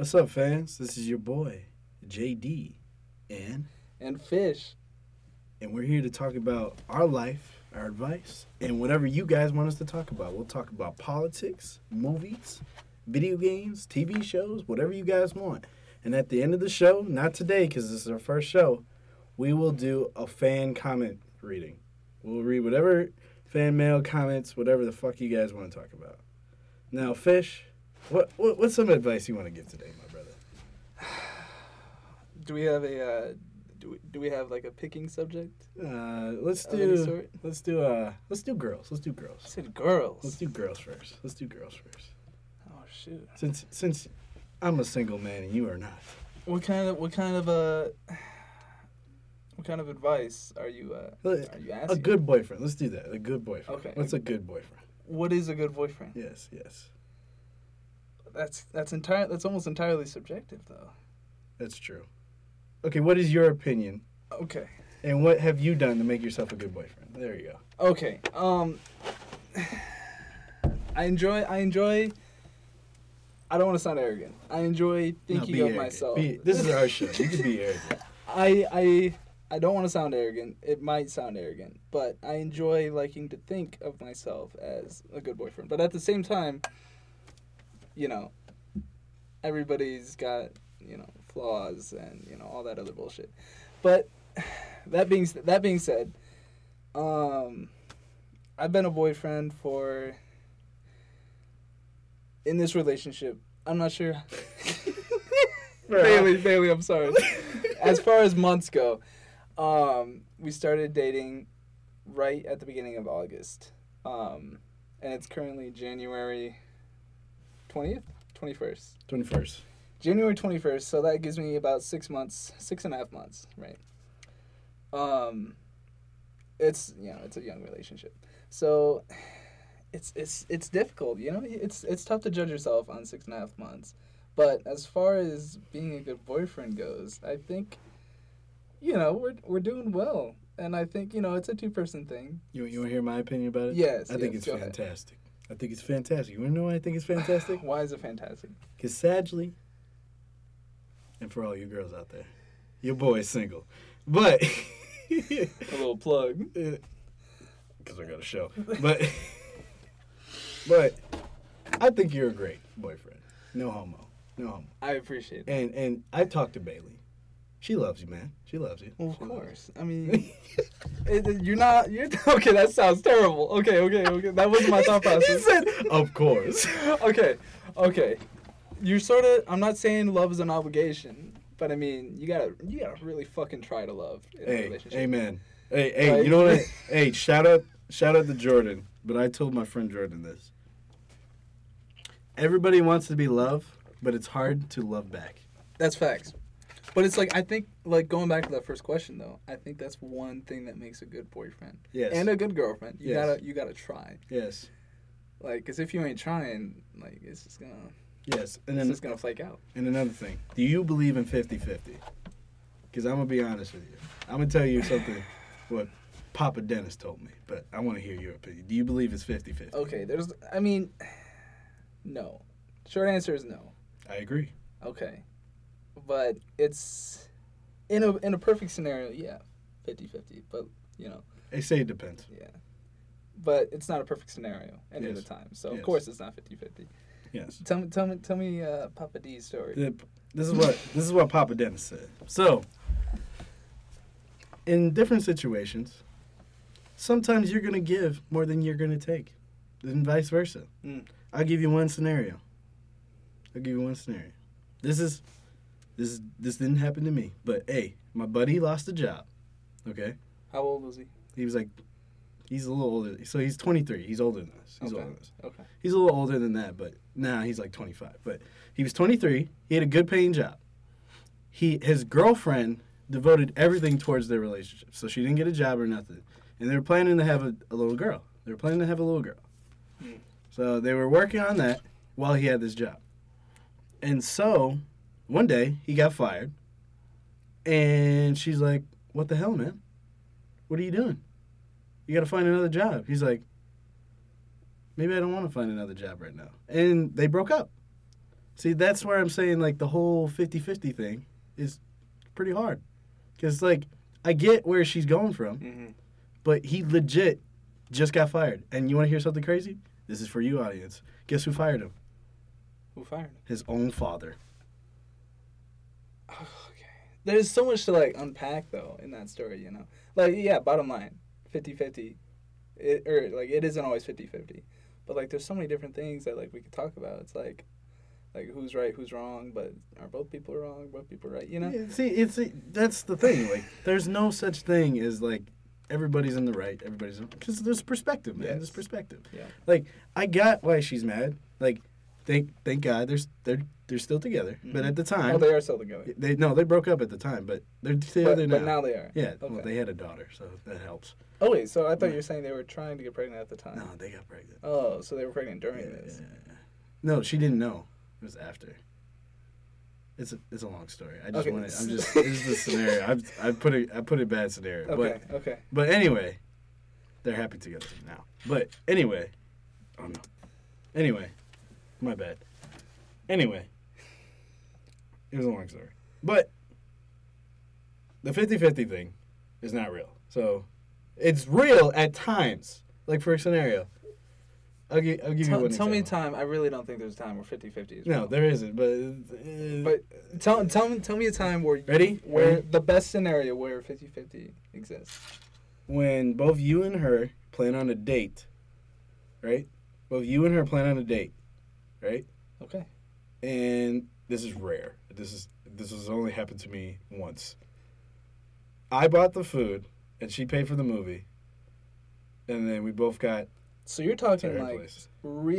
What's up, fans? This is your boy, JD, and And fish. and we're here to talk about our life, our advice, and whatever you guys want us to talk about. We'll talk about politics, movies, video games, TV shows, whatever you guys want. And at the end of the show, not today because this is our first show, we will do a fan comment reading. We'll read whatever fan mail comments, whatever the fuck you guys want to talk about. Now, Fish, what, what what's some advice you want to give today, my brother? Do we have a uh, do we, do we have like a picking subject? Uh, let's do let's do uh let's do girls. Let's do I girls. said girls. Let's do girls first. Let's do girls first. oh shoot. Since since I'm a single man and you are not. What kind of what kind of uh what kind of advice are you uh are you asking? A good boyfriend. Let's do that. A good boyfriend. Okay. What's a good boyfriend? What is a good boyfriend? Yes, yes. That's that's entire that's almost entirely subjective though. That's true. Okay, what is your opinion Okay. and what have you done to make yourself a good boyfriend? There you go. Okay. Um I enjoy I enjoy I don't want to sound arrogant. I enjoy No, thinking be of arrogant. myself. Be- this is our show. You can be arrogant. I I I don't want to sound arrogant. It might sound arrogant, but I enjoy liking to think of myself as a good boyfriend. But at the same time, you know, everybody's got you know flaws and you know all that other bullshit. But that being that being said, um, I've been a boyfriend for in this relationship. I'm not sure. Bailey, Bailey, I'm sorry. as far as months go, um, we started dating right at the beginning of August, um, and it's currently January twentieth, twenty first. 21st. January twenty first. So that gives me about six months, six and a half months, right? Um, it's you know it's a young relationship, so it's it's it's difficult. You know, it's it's tough to judge yourself on six and a half months. But as far as being a good boyfriend goes, I think, you know, we're we're doing well, and I think you know it's a two person thing. You, you want to hear my opinion about it? Yes, I think it's fantastic. ahead. I think it's fantastic. You want to know why I think it's fantastic? Why is it fantastic? Because sadly, and for all you girls out there, your boy is single. But, A little plug. Uh, because I got a show. But, but I think you're a great boyfriend. No homo. No homo. I appreciate it. And and I talked to Bailey. She loves you, man. She loves you. Well, of She course. I mean, it, you're not. You're okay. That sounds terrible. Okay, okay, okay. That wasn't my thought you. he process. said, of course. okay, okay. You're sort of. I'm not saying love is an obligation, but I mean, you gotta. You gotta really fucking try to love in a Hey, relationship. amen. Hey, hey, you know what? I, hey, shout out, shout out to Jordan. But I told my friend Jordan this. Everybody wants to be loved, but it's hard to love back. That's facts. But it's like I think like going back to that first question though, I think that's one thing that makes a good boyfriend Yes. and a good girlfriend. You Yes. gotta you gotta try. yes. Like, cause if you ain't trying, like it's just gonna Yes. And it's then just gonna flake out. and another thing. Do you believe in 50-50? Because I'm gonna be honest with you. I'm gonna tell you something. What Papa Dennis told me, but I want to hear your opinion. Do you believe it's 50-50? Okay, there's I mean, no. Short answer is no. I agree. Okay. But it's in a in a perfect scenario, yeah, 50-50. But you know, They say it depends. yeah. But it's not a perfect scenario any of Yes. the time. So Yes. of course it's not 50-50. Yes. Tell me tell me tell me uh, Papa D's story. The- this is what this is what Papa Dennis said. So, in different situations, sometimes you're gonna give more than you're gonna take, and vice versa. Mm. I'll give you one scenario. I'll give you one scenario. This is this this didn't happen to me, but hey, my buddy lost a job. Okay, How old was he? he was like, he's a little older. So he's 23. He's older than us. He's Okay. older than us. Okay. He's a little older than that, but now he's like 25. But he was 23. He had a good paying job. He his girlfriend devoted everything towards their relationship, so she didn't get a job or nothing. And they were planning to have a, a little girl. They were planning to have a little girl. Hmm. So they were working on that while he had this job. And so one day he got fired, and she's like, "What the hell, man? What are you doing? You got to find another job." He's like, maybe I don't want to find another job right now. And they broke up. See, that's where I'm saying like the whole 50-50 thing is pretty hard. Cuz like I get where she's going from, Mm-hmm. but he legit just got fired. And you want to hear something crazy? This is for you audience. Guess who fired him? Who fired? Him? His own father. Okay. There's so much to like unpack though in that story, you know. Like yeah, bottom line, 50-50. It or like it isn't always 50-50. But like there's so many different things that like we could talk about. It's like like who's right, who's wrong, but are both people wrong, both people right, you know? Yeah, see, it's that's the thing. Like, there's no such thing as like everybody's in the right, everybody's because there's perspective, man. Yes. There's perspective. Yeah. Like, I got why she's mad. Like, thank thank God, they're they're they're still together. But at mm-hmm. the time, Oh, they are still together. they no, they broke up at the time, but they're together But, now. but now they are. yeah, well, they had a daughter, so that helps. Oh wait, so I thought you were saying they were trying to get pregnant at the time. No, they got pregnant. Oh, so they were pregnant during Yeah, this. yeah, yeah. No, she didn't know. It was after. It's a it's a long story. I just Okay. wanted. I'm just. This is the scenario. I've I put it. I put a bad scenario. Okay, But okay. but anyway, they're happy together now. But anyway, oh no. Anyway, my bad. Anyway, it was a long story. But the 50-50 thing is not real. So it's real at times. Like for a scenario. I'll, gi- I'll give you Tell, one tell me a time. I really don't think there's a time where 50-50 is No, there isn't. But uh, But tell tell me tell me a time where Ready? where Ready? the best scenario where 50-50 exists. when both you and her plan on a date, right? Both you and her plan on a date, right? Okay. And this is rare. This is this has only happened to me once. I bought the food and she paid for the movie, and then we both got So you're talking like real